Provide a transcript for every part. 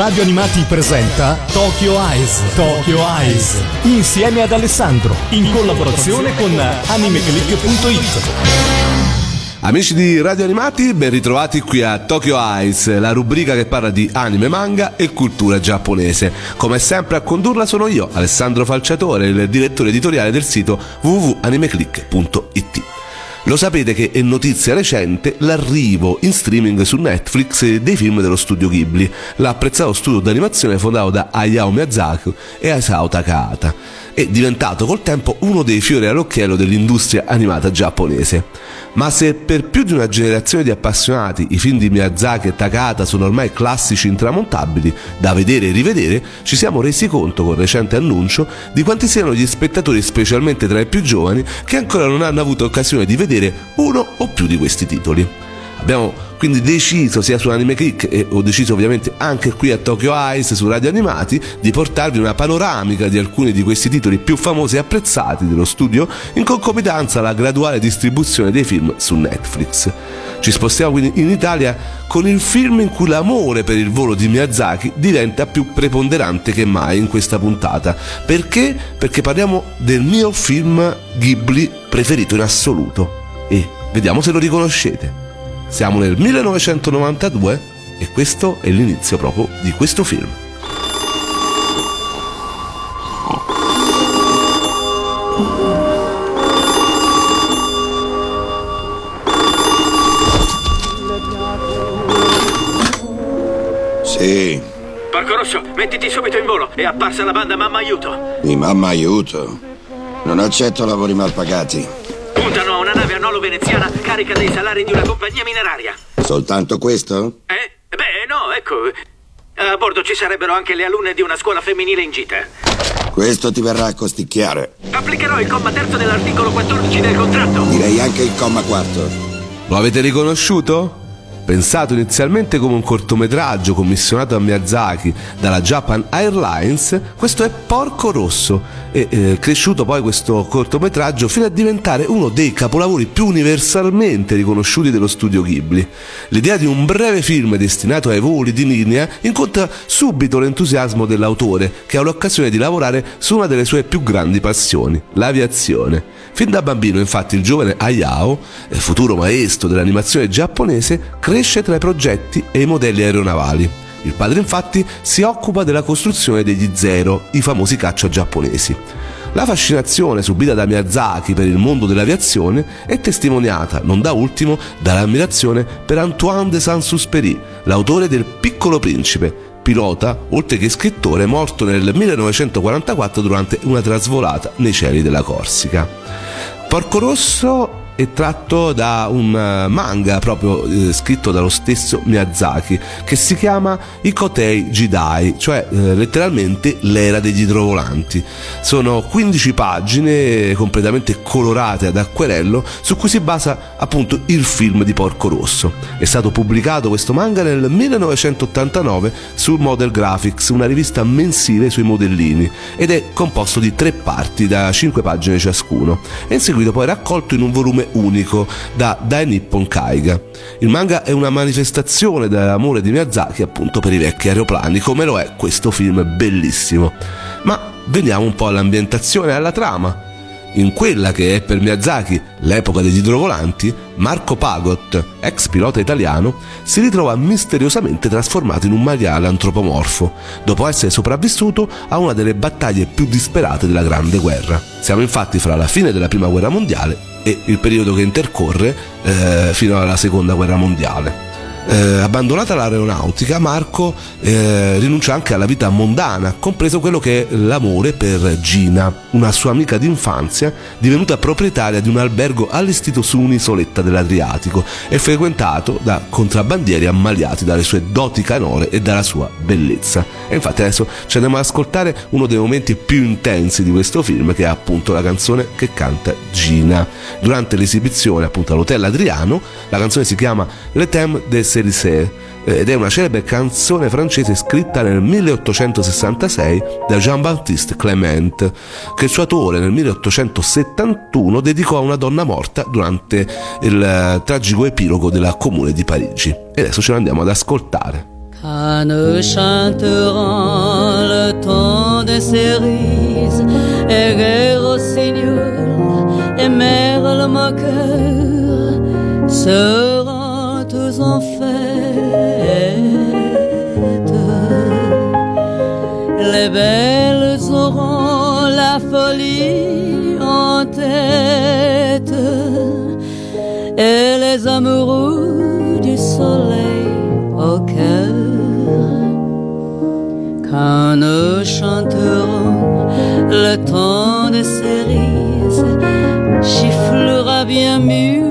Radio Animati presenta Tokyo Eyes. Tokyo Eyes. Insieme ad Alessandro. In collaborazione con animeclick.it. Amici di Radio Animati, ben ritrovati qui a Tokyo Eyes, la rubrica che parla di anime, manga e cultura giapponese. Come sempre a condurla sono io, Alessandro Falciatore, il direttore editoriale del sito www.animeclick.it. Lo sapete che è notizia recente l'arrivo in streaming su Netflix dei film dello studio Ghibli, l'apprezzato studio d'animazione fondato da Hayao Miyazaki e Asao Takahata, è diventato col tempo uno dei fiori all'occhiello dell'industria animata giapponese. Ma se per più di una generazione di appassionati i film di Miyazaki e Takahata sono ormai classici intramontabili, da vedere e rivedere, ci siamo resi conto con recente annuncio di quanti siano gli spettatori, specialmente tra i più giovani, che ancora non hanno avuto occasione di vedere uno o più di questi titoli. Abbiamo quindi deciso sia su Anime Click e ho deciso ovviamente anche qui a Tokyo Ice su Radio Animati di portarvi una panoramica di alcuni di questi titoli più famosi e apprezzati dello studio in concomitanza alla graduale distribuzione dei film su Netflix. Ci spostiamo quindi in Italia con il film in cui l'amore per il volo di Miyazaki diventa più preponderante che mai in questa puntata. Perché? Perché parliamo del mio film Ghibli preferito in assoluto. E vediamo se lo riconoscete. Siamo nel 1992 e questo è l'inizio proprio di questo film. Sì, Porco Rosso, mettiti subito in volo. È apparsa la banda Mamma Aiuto. mi mamma aiuto. Non accetto lavori mal pagati. Puntano a una nave a nolo veneziana carica dei salari di una compagnia mineraria. Soltanto questo? Eh? Beh, no, ecco. A bordo ci sarebbero anche le alunne di una scuola femminile in gita. Questo ti verrà a costicchiare. Applicherò il comma terzo dell'articolo 14 del contratto. Direi anche il comma quarto. Lo avete riconosciuto? Pensato inizialmente come un cortometraggio commissionato a Miyazaki dalla Japan Airlines, questo è Porco Rosso e eh, cresciuto poi questo cortometraggio fino a diventare uno dei capolavori più universalmente riconosciuti dello studio Ghibli. L'idea di un breve film destinato ai voli di linea incontra subito l'entusiasmo dell'autore che ha l'occasione di lavorare su una delle sue più grandi passioni, l'aviazione. Fin da bambino, infatti, il giovane Hayao, eh, futuro maestro dell'animazione giapponese, cresce tra i progetti e i modelli aeronavali. Il padre, infatti, si occupa della costruzione degli Zero, i famosi caccia giapponesi. La fascinazione subita da Miyazaki per il mondo dell'aviazione è testimoniata, non da ultimo, dall'ammirazione per Antoine de Saint-Exupéry, l'autore del Piccolo Principe, pilota, oltre che scrittore, morto nel 1944 durante una trasvolata nei cieli della Corsica. Porco Rosso è tratto da un eh, manga proprio eh, scritto dallo stesso Miyazaki che si chiama Ikotei Jidai, cioè eh, letteralmente l'era degli idrovolanti. Sono 15 pagine completamente colorate ad acquerello su cui si basa appunto il film di Porco Rosso. È stato pubblicato questo manga nel 1989 su Model Graphics, una rivista mensile sui modellini ed è composto di tre parti da 5 pagine ciascuno e in seguito poi raccolto in un volume unico da Dai Nippon Kaiga. Il manga è una manifestazione dell'amore di Miyazaki appunto per i vecchi aeroplani, come lo è questo film bellissimo. Ma veniamo un po' all'ambientazione e alla trama. In quella che è per Miyazaki l'epoca degli idrovolanti, Marco Pagot, ex pilota italiano, si ritrova misteriosamente trasformato in un maiale antropomorfo, dopo essere sopravvissuto a una delle battaglie più disperate della Grande Guerra. Siamo infatti fra la fine della Prima Guerra Mondiale e il periodo che intercorre eh, fino alla Seconda Guerra Mondiale. Eh, abbandonata l'aeronautica, Marco eh, rinuncia anche alla vita mondana, compreso quello che è l'amore per Gina, una sua amica d'infanzia divenuta proprietaria di un albergo allestito su un'isoletta dell'Adriatico e frequentato da contrabbandieri ammaliati dalle sue doti canore e dalla sua bellezza. E infatti adesso ci andiamo ad ascoltare uno dei momenti più intensi di questo film, che è appunto la canzone che canta Gina. Durante l'esibizione appunto all'Hotel Adriano, la canzone si chiama Le Thème de Célisée ed è una celebre canzone francese scritta nel 1866 da Jean-Baptiste Clement, che il suo autore nel 1871 dedicò a una donna morta durante il eh, tragico epilogo della Comune di Parigi. E adesso ce l'andiamo ad ascoltare. Cannes chanteront le temps des cerises et rire rossignol et merle moqueur en fête. Les belles auront la folie en tête et les amoureux du soleil au cœur. Quand nous chanterons le temps des cerises, chifflera bien mieux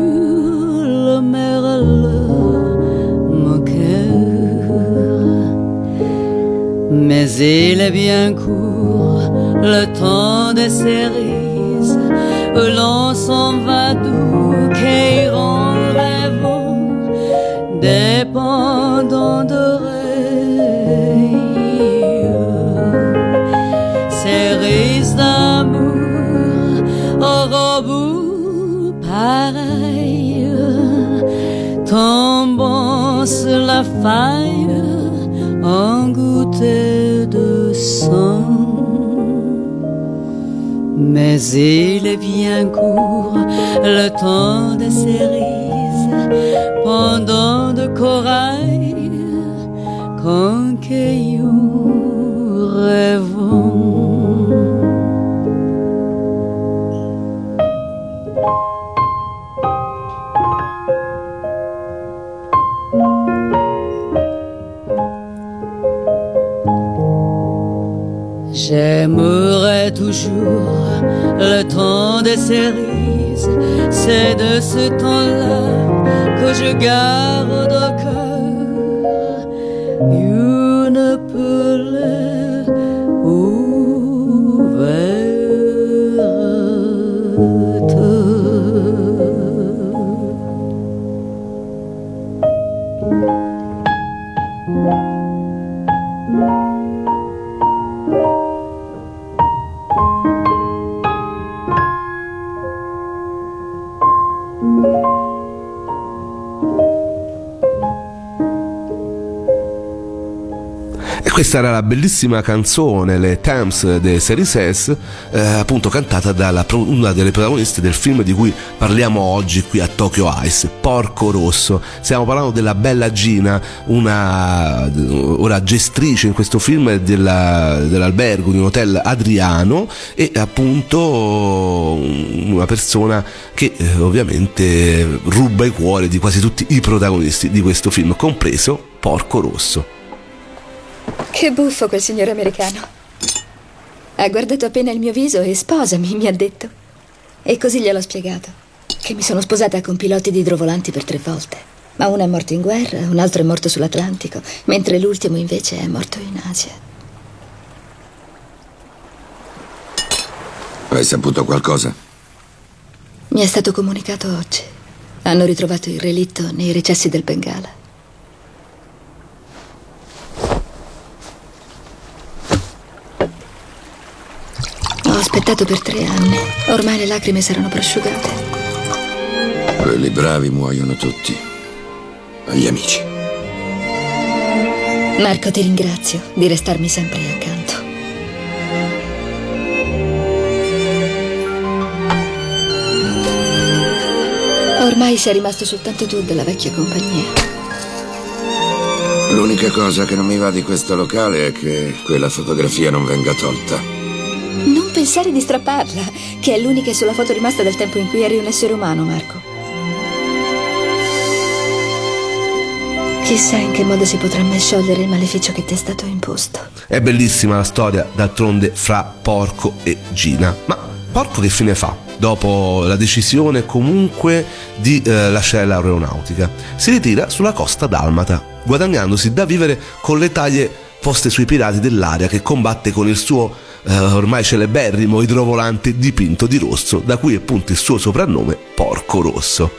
il est bien court le temps des cerises, l'on s'en va doux, qu'iront rêvant, dépendant d'oreilles. Cerises d'amour, au robot pareil, tombant sur la faille, en goûter Mais il est bien court le temps des cerises, pendant de corail, rêvons. E questa era la bellissima canzone, le Thames de Cerise, eh, appunto cantata da una delle protagoniste del film di cui parliamo oggi qui a Tokyo Ice, Porco Rosso. Stiamo parlando della bella Gina, una ora gestrice in questo film della- dell'albergo di un hotel Adriano e appunto una persona che eh, ovviamente ruba i cuori di quasi tutti i protagonisti di questo film, compreso Porco Rosso. Che buffo quel signore americano. Ha guardato appena il mio viso e sposami, mi ha detto. E così gliel'ho spiegato. Che mi sono sposata con piloti di idrovolanti per tre volte. Ma uno è morto in guerra, un altro è morto sull'Atlantico, mentre l'ultimo invece è morto in Asia. Hai saputo qualcosa? Mi è stato comunicato oggi. Hanno ritrovato il relitto nei recessi del Bengala. Ho aspettato per tre anni. Ormai le lacrime saranno prosciugate. Quelli bravi muoiono tutti. Agli amici. Marco, ti ringrazio di restarmi sempre accanto. Ormai sei rimasto soltanto tu della vecchia compagnia. L'unica cosa che non mi va di questo locale è che quella fotografia non venga tolta. Non pensare di strapparla, che è l'unica sulla foto rimasta del tempo in cui eri un essere umano, Marco. Chissà in che modo si potrà mai sciogliere il maleficio che ti è stato imposto. È bellissima la storia, d'altronde, fra Porco e Gina. Ma Porco che fine fa? Dopo la decisione comunque di eh, lasciare l'aeronautica, si ritira sulla costa dalmata, guadagnandosi da vivere con le taglie poste sui pirati dell'aria che combatte con il suo eh, ormai celeberrimo idrovolante dipinto di rosso, da cui appunto il suo soprannome Porco Rosso.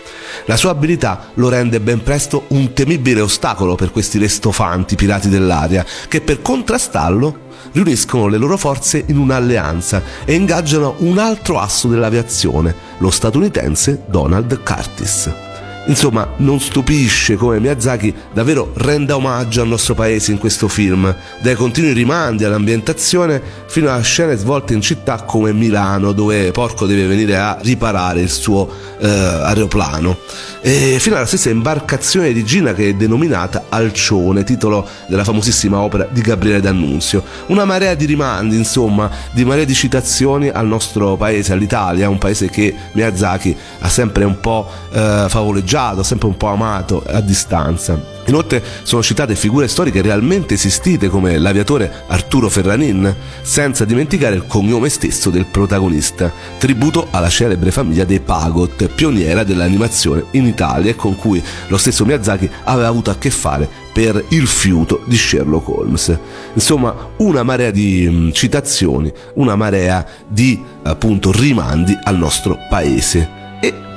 La sua abilità lo rende ben presto un temibile ostacolo per questi restofanti pirati dell'aria, che per contrastarlo riuniscono le loro forze in un'alleanza e ingaggiano un altro asso dell'aviazione, lo statunitense Donald Curtis. Insomma, non stupisce come Miyazaki davvero renda omaggio al nostro paese in questo film, dai continui rimandi all'ambientazione fino a scene svolte in città come Milano, dove Porco deve venire a riparare il suo eh, aeroplano, e fino alla stessa imbarcazione di Gina che è denominata Alcione, titolo della famosissima opera di Gabriele D'Annunzio. Una marea di rimandi, insomma, di marea di citazioni al nostro paese, all'Italia, un paese che Miyazaki ha sempre un po' eh, favoleggiato odiato, sempre un po' amato a distanza. Inoltre sono citate figure storiche realmente esistite come l'aviatore Arturo Ferranin, senza dimenticare il cognome stesso del protagonista, tributo alla celebre famiglia dei Pagot, pioniera dell'animazione in Italia e con cui lo stesso Miyazaki aveva avuto a che fare per il fiuto di Sherlock Holmes. Insomma, una marea di mm, citazioni, una marea di appunto rimandi al nostro paese.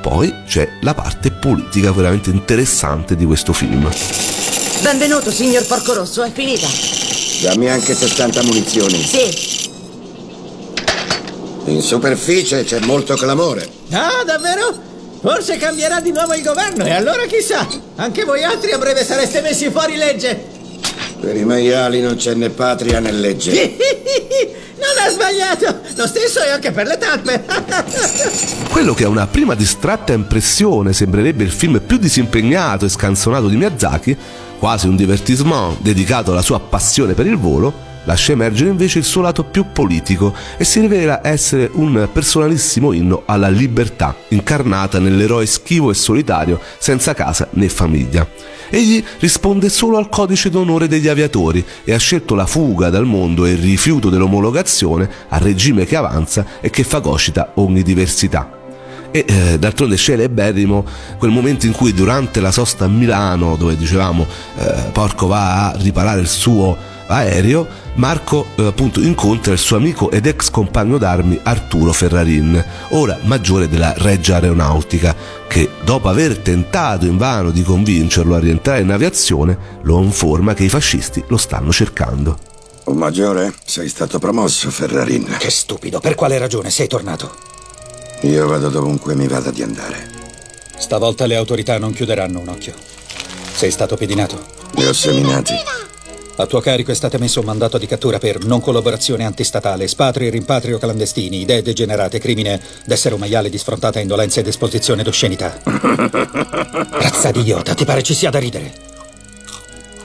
Poi c'è la parte politica veramente interessante di questo film. Benvenuto, signor Porco Rosso, è finita. Dammi anche 60 munizioni. Sì. In superficie c'è molto clamore. Ah, davvero? Forse cambierà di nuovo il governo e allora chissà, anche voi altri a breve sareste messi fuori legge. Per i maiali non c'è né patria né legge. Non ha sbagliato! Lo stesso è anche per le talpe! Quello che a una prima distratta impressione sembrerebbe il film più disimpegnato e scanzonato di Miyazaki, quasi un divertissement dedicato alla sua passione per il volo, lascia emergere invece il suo lato più politico e si rivela essere un personalissimo inno alla libertà, incarnata nell'eroe schivo e solitario, senza casa né famiglia. Egli risponde solo al codice d'onore degli aviatori e ha scelto la fuga dal mondo e il rifiuto dell'omologazione al regime che avanza e che fagocita ogni diversità. E eh, d'altronde celeberrimo quel momento in cui durante la sosta a Milano, dove dicevamo eh, Porco va a riparare il suo aereo, Marco eh, appunto incontra il suo amico ed ex compagno d'armi Arturo Ferrarin, ora maggiore della Reggia Aeronautica, che dopo aver tentato invano di convincerlo a rientrare in aviazione, lo informa che i fascisti lo stanno cercando. Un maggiore, sei stato promosso, Ferrarin. Che stupido, per quale ragione sei tornato? Io vado dovunque mi vada di andare. Stavolta le autorità non chiuderanno un occhio. Sei stato pedinato. Li ho seminati. A tuo carico è stato emesso un mandato di cattura per non collaborazione antistatale, spatrio e rimpatrio clandestini, idee degenerate, crimine d'essere un maiale di sfrontata indolenza ed esposizione d'oscenità. Razza di idiota, ti pare ci sia da ridere?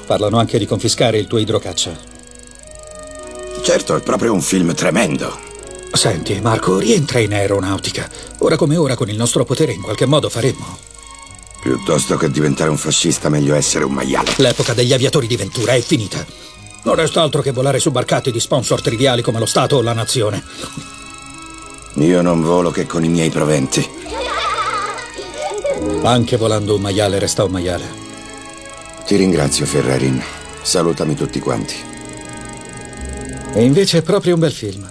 Parlano anche di confiscare il tuo idrocaccia. Certo, è proprio un film tremendo. Senti, Marco, rientra in aeronautica. Ora come ora, con il nostro potere, in qualche modo faremmo. Piuttosto che diventare un fascista, meglio essere un maiale. L'epoca degli aviatori di Ventura è finita. Non resta altro che volare su barcate di sponsor triviali come lo Stato o la nazione. Io non volo che con i miei proventi. Anche volando un maiale resta un maiale. Ti ringrazio, Ferrarin. Salutami tutti quanti. E invece è proprio un bel film.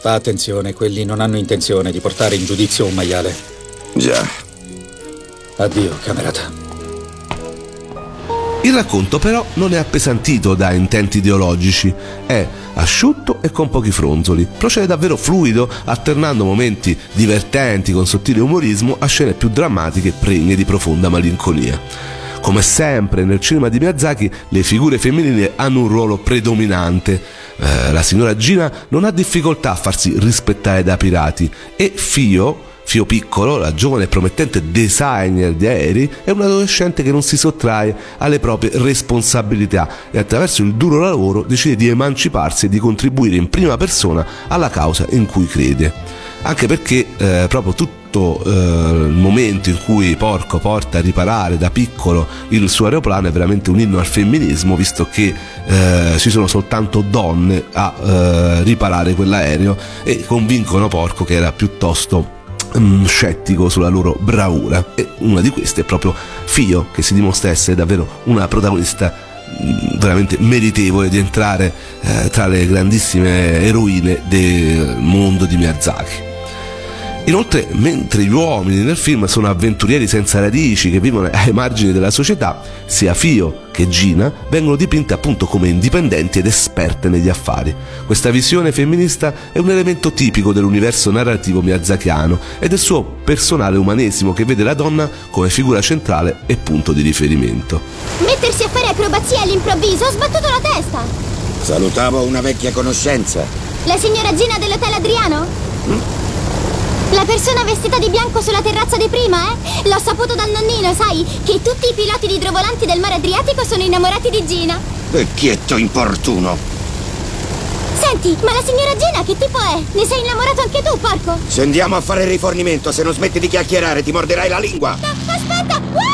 Fa attenzione, quelli non hanno intenzione di portare in giudizio un maiale. Già, Addio, camerata. Il racconto però non è appesantito da intenti ideologici, è asciutto e con pochi fronzoli, procede davvero fluido, alternando momenti divertenti con sottile umorismo a scene più drammatiche pregne di profonda malinconia. Come sempre nel cinema di Miyazaki le figure femminili hanno un ruolo predominante. Eh, la signora Gina non ha difficoltà a farsi rispettare da pirati e Fio, Fio Piccolo, la giovane e promettente designer di aerei, è un adolescente che non si sottrae alle proprie responsabilità e attraverso il duro lavoro decide di emanciparsi e di contribuire in prima persona alla causa in cui crede. Anche perché eh, proprio tutto eh, il momento in cui Porco porta a riparare da piccolo il suo aeroplano è veramente un inno al femminismo, visto che eh, ci sono soltanto donne a eh, riparare quell'aereo e convincono Porco che era piuttosto mm, scettico sulla loro bravura. E una di queste è proprio Fio che si dimostra essere davvero una protagonista mm, veramente meritevole di entrare eh, tra le grandissime eroine del mondo di Miyazaki Inoltre, mentre gli uomini nel film sono avventurieri senza radici che vivono ai margini della società, sia Fio che Gina vengono dipinte appunto come indipendenti ed esperte negli affari. Questa visione femminista è un elemento tipico dell'universo narrativo miyazakiano e del suo personale umanesimo che vede la donna come figura centrale e punto di riferimento. Mettersi a fare acrobazie all'improvviso ho sbattuto la testa! Salutavo una vecchia conoscenza. La signora Gina dell'Hotel Adriano? La persona vestita di bianco sulla terrazza di prima, eh? L'ho saputo dal nonnino, sai, che tutti i piloti di idrovolanti del mare Adriatico sono innamorati di Gina. Vecchietto importuno. Senti, ma la signora Gina che tipo è? Ne sei innamorato anche tu, porco? Se andiamo a fare rifornimento, se non smetti di chiacchierare, ti morderai la lingua. Aspetta! Ah!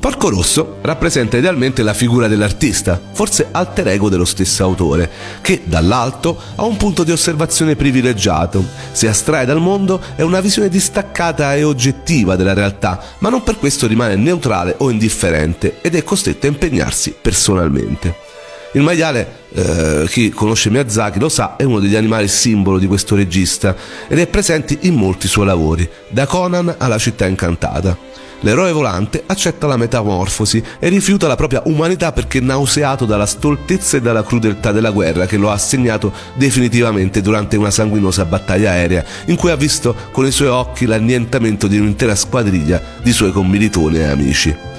Porco Rosso rappresenta idealmente la figura dell'artista, forse alter ego dello stesso autore, che dall'alto ha un punto di osservazione privilegiato, si astrae dal mondo e una visione distaccata e oggettiva della realtà, ma non per questo rimane neutrale o indifferente ed è costretto a impegnarsi personalmente. Il maiale, eh, chi conosce Miyazaki lo sa, è uno degli animali simbolo di questo regista ed è presente in molti suoi lavori, da Conan alla città incantata. L'eroe volante accetta la metamorfosi e rifiuta la propria umanità perché nauseato dalla stoltezza e dalla crudeltà della guerra che lo ha segnato definitivamente durante una sanguinosa battaglia aerea in cui ha visto con i suoi occhi l'annientamento di un'intera squadriglia di suoi commilitoni e amici.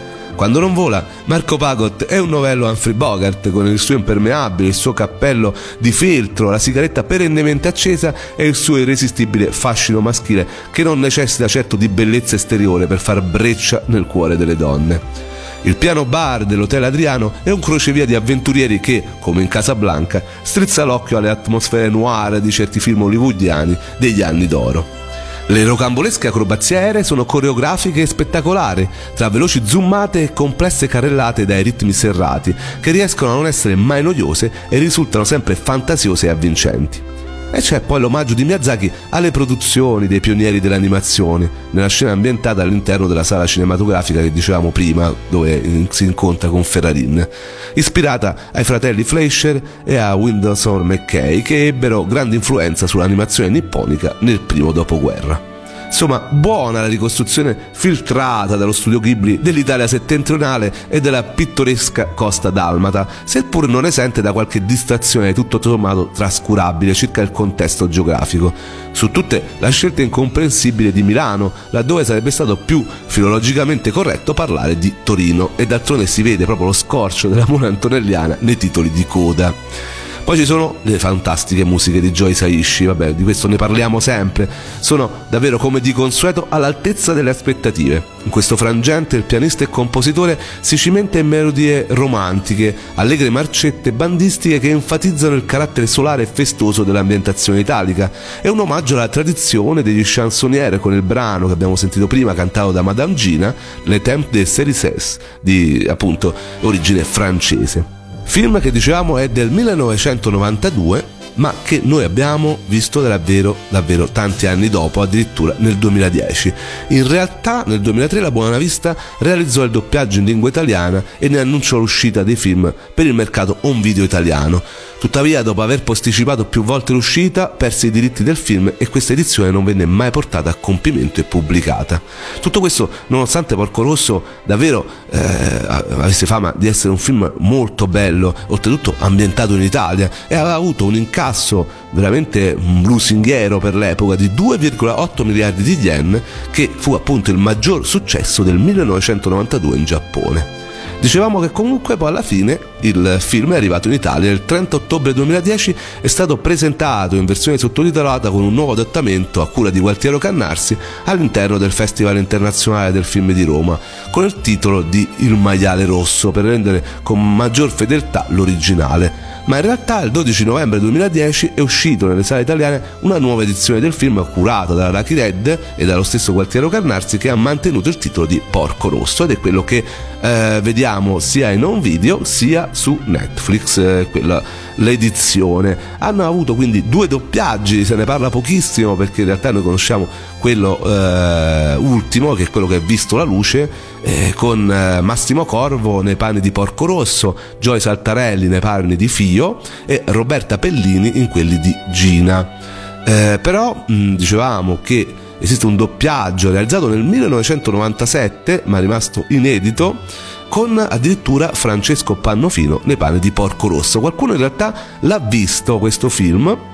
Quando non vola, Marco Pagot è un novello Humphrey Bogart con il suo impermeabile, il suo cappello di feltro, la sigaretta perennemente accesa e il suo irresistibile fascino maschile che non necessita certo di bellezza esteriore per far breccia nel cuore delle donne. Il piano bar dell'Hotel Adriano è un crocevia di avventurieri che, come in Casablanca, strizza l'occhio alle atmosfere noir di certi film hollywoodiani degli anni d'oro. Le rocambolesche acrobazie aeree sono coreografiche e spettacolari, tra veloci zoomate e complesse carrellate dai ritmi serrati, che riescono a non essere mai noiose e risultano sempre fantasiose e avvincenti. E c'è poi l'omaggio di Miyazaki alle produzioni dei pionieri dell'animazione, nella scena ambientata all'interno della sala cinematografica che dicevamo prima, dove si incontra con Ferrarin, ispirata ai fratelli Fleischer e a Windsor McKay, che ebbero grande influenza sull'animazione nipponica nel primo dopoguerra. Insomma, buona la ricostruzione filtrata dallo studio Ghibli dell'Italia settentrionale e della pittoresca costa dalmata, seppur non esente da qualche distrazione tutto sommato trascurabile circa il contesto geografico. Su tutte la scelta incomprensibile di Milano, laddove sarebbe stato più filologicamente corretto parlare di Torino e d'altronde si vede proprio lo scorcio della mona antonelliana nei titoli di coda. Poi ci sono le fantastiche musiche di Joy Saishi, vabbè, di questo ne parliamo sempre. Sono davvero come di consueto all'altezza delle aspettative. In questo frangente il pianista e compositore si cimenta in melodie romantiche, allegre marcette bandistiche che enfatizzano il carattere solare e festoso dell'ambientazione italica. È un omaggio alla tradizione degli chansonniere con il brano che abbiamo sentito prima cantato da Madame Gina, Le Temps de Cerises, di appunto origine francese. Film che dicevamo è del 1992 ma che noi abbiamo visto davvero, davvero tanti anni dopo, addirittura nel 2010. In realtà nel 2003 la Buona Vista realizzò il doppiaggio in lingua italiana e ne annunciò l'uscita dei film per il mercato on video italiano. Tuttavia, dopo aver posticipato più volte l'uscita, perse i diritti del film e questa edizione non venne mai portata a compimento e pubblicata. Tutto questo nonostante Porco Rosso davvero eh, avesse fama di essere un film molto bello, oltretutto ambientato in Italia e aveva avuto un incasso veramente lusinghiero per l'epoca di 2,8 miliardi di yen che fu appunto il maggior successo del 1992 in Giappone. Dicevamo che comunque poi alla fine il film è arrivato in Italia il 30 ottobre 2010 è stato presentato in versione sottotitolata con un nuovo adattamento a cura di Gualtiero Cannarsi all'interno del Festival Internazionale del Film di Roma con il titolo di Il maiale rosso per rendere con maggior fedeltà l'originale ma in realtà il 12 novembre 2010 è uscito nelle sale italiane una nuova edizione del film curata dalla Lucky Red e dallo stesso Gualtiero Carnarsi che ha mantenuto il titolo di Porco Rosso ed è quello che eh, vediamo sia in home video sia su Netflix, eh, quella, l'edizione. Hanno avuto quindi due doppiaggi, se ne parla pochissimo perché in realtà noi conosciamo quello eh, ultimo, che è quello che ha visto la luce, eh, con eh, Massimo Corvo nei panni di Porco Rosso, Joy Saltarelli nei panni di Fio e Roberta Pellini in quelli di Gina. Eh, però mh, dicevamo che esiste un doppiaggio realizzato nel 1997, ma rimasto inedito, con addirittura Francesco Pannofino nei panni di Porco Rosso. Qualcuno in realtà l'ha visto questo film mm,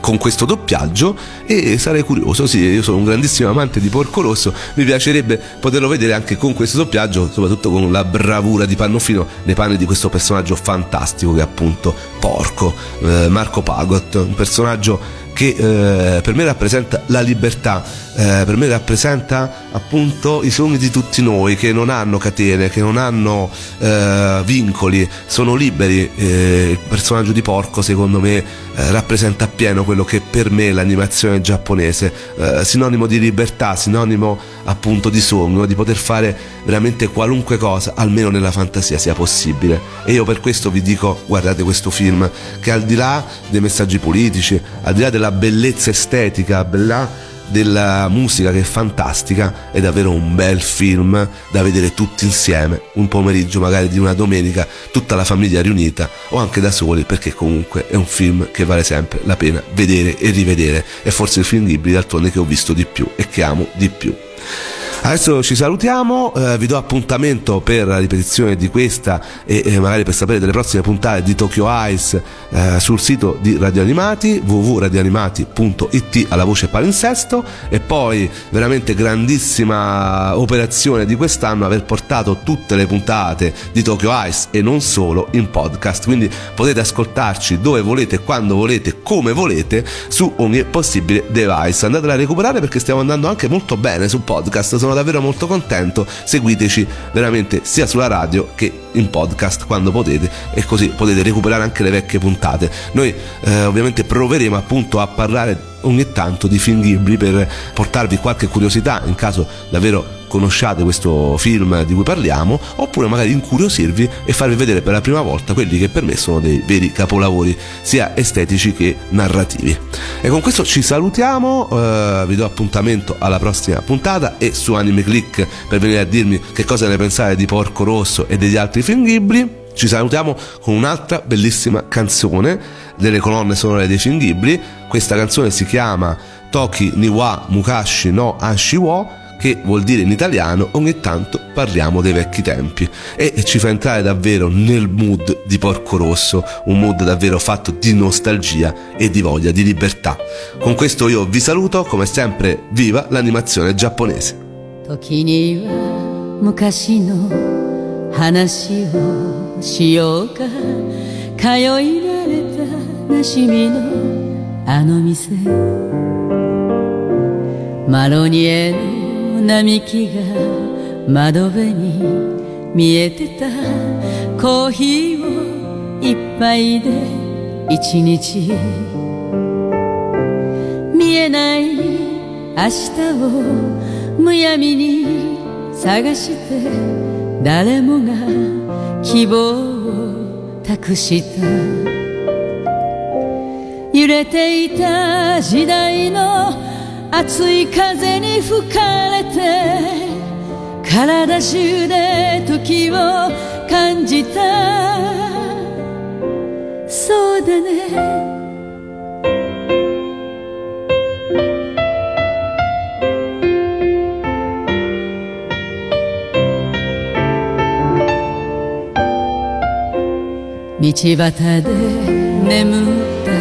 con questo doppiaggio e sarei curioso, sì, io sono un grandissimo amante di Porco Rosso, mi piacerebbe poterlo vedere anche con questo doppiaggio, soprattutto con la bravura di Pannofino nei panni di questo personaggio fantastico che è appunto Porco, eh, Marco Pagot, un personaggio che eh, per me rappresenta la libertà, eh, per me rappresenta appunto i sogni di tutti noi che non hanno catene, che non hanno eh, vincoli, sono liberi. Eh, il personaggio di Porco secondo me eh, rappresenta appieno quello che per me è l'animazione giapponese, eh, sinonimo di libertà, sinonimo appunto di sogno, di poter fare veramente qualunque cosa, almeno nella fantasia sia possibile. E io per questo vi dico guardate questo film che al di là dei messaggi politici, al di là della bellezza estetica, bella della musica che è fantastica, è davvero un bel film da vedere tutti insieme, un pomeriggio magari di una domenica, tutta la famiglia riunita o anche da soli, perché comunque è un film che vale sempre la pena vedere e rivedere, è forse il film Ghibli d'altronde che ho visto di più e che amo di più. Adesso ci salutiamo, eh, vi do appuntamento per la ripetizione di questa e eh, magari per sapere delle prossime puntate di Tokyo Ice eh, sul sito di Radio Animati www.radioanimati.it alla voce palinsesto e poi veramente grandissima operazione di quest'anno aver portato tutte le puntate di Tokyo Ice e non solo in podcast, quindi potete ascoltarci dove volete, quando volete, come volete su ogni possibile device. Andatela a recuperare perché stiamo andando anche molto bene su podcast, sono davvero molto contento. Seguiteci veramente sia sulla radio che in podcast quando potete e così potete recuperare anche le vecchie puntate. Noi eh, ovviamente proveremo appunto a parlare ogni tanto di film Ghibli per portarvi qualche curiosità in caso davvero conosciate questo film di cui parliamo oppure magari incuriosirvi e farvi vedere per la prima volta quelli che per me sono dei veri capolavori sia estetici che narrativi. E con questo ci salutiamo eh, vi do appuntamento alla prossima puntata e su Anime Click per venire a dirmi che cosa ne pensate di Porco Rosso e degli altri film Ghibli. Ci salutiamo con un'altra bellissima canzone delle colonne sonore dei film Ghibli. Questa canzone si chiama Toki Niwa Mukashi no Ashiwo che vuol dire in italiano ogni tanto parliamo dei vecchi tempi e ci fa entrare davvero nel mood di Porco Rosso, un mood davvero fatto di nostalgia e di voglia di libertà. Con questo io vi saluto, come sempre viva l'animazione giapponese. 時には昔の話をしようか通い慣れたなしみのあの店マロニエの 並木が窓辺に見えてた。コーヒーを一杯で一日見えない明日をむやみに探して誰もが希望を託した。揺れていた時代の熱い風に吹かれて体中で時を感じた。そうだね。道端で眠った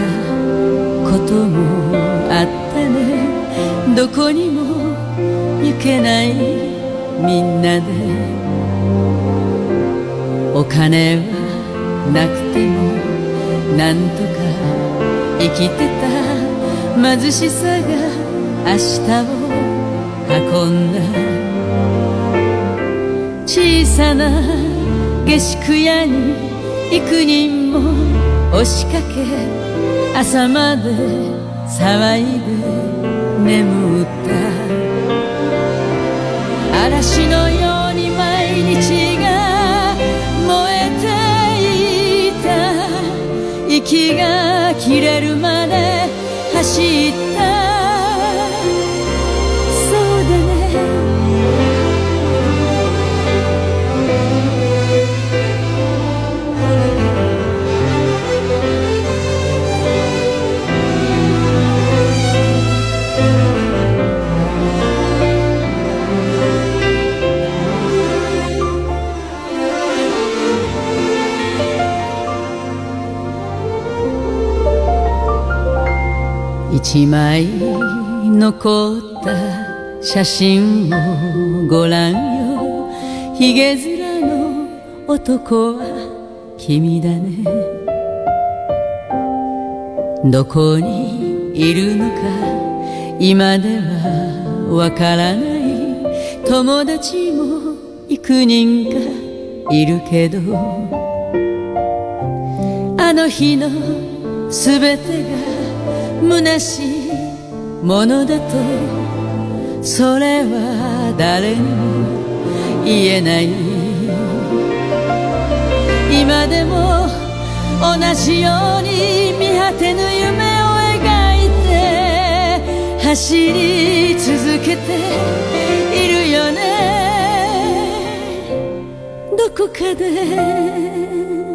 こともあったね。どこにもけないみんなで。お金はなくてもなんとか生きてた。貧しさが明日を運んだ。小さな下宿屋に幾人も押しかけ朝まで騒いで眠った。息が切れるまで走って一枚残った写真をご覧よ。ひげ面の男は君だね。どこにいるのか今ではわからない。友達も幾人かいるけどあの日のすべてが虚しいものだとそれは誰にも言えない今でも同じように見果てぬ夢を描いて走り続けているよね。どこかで。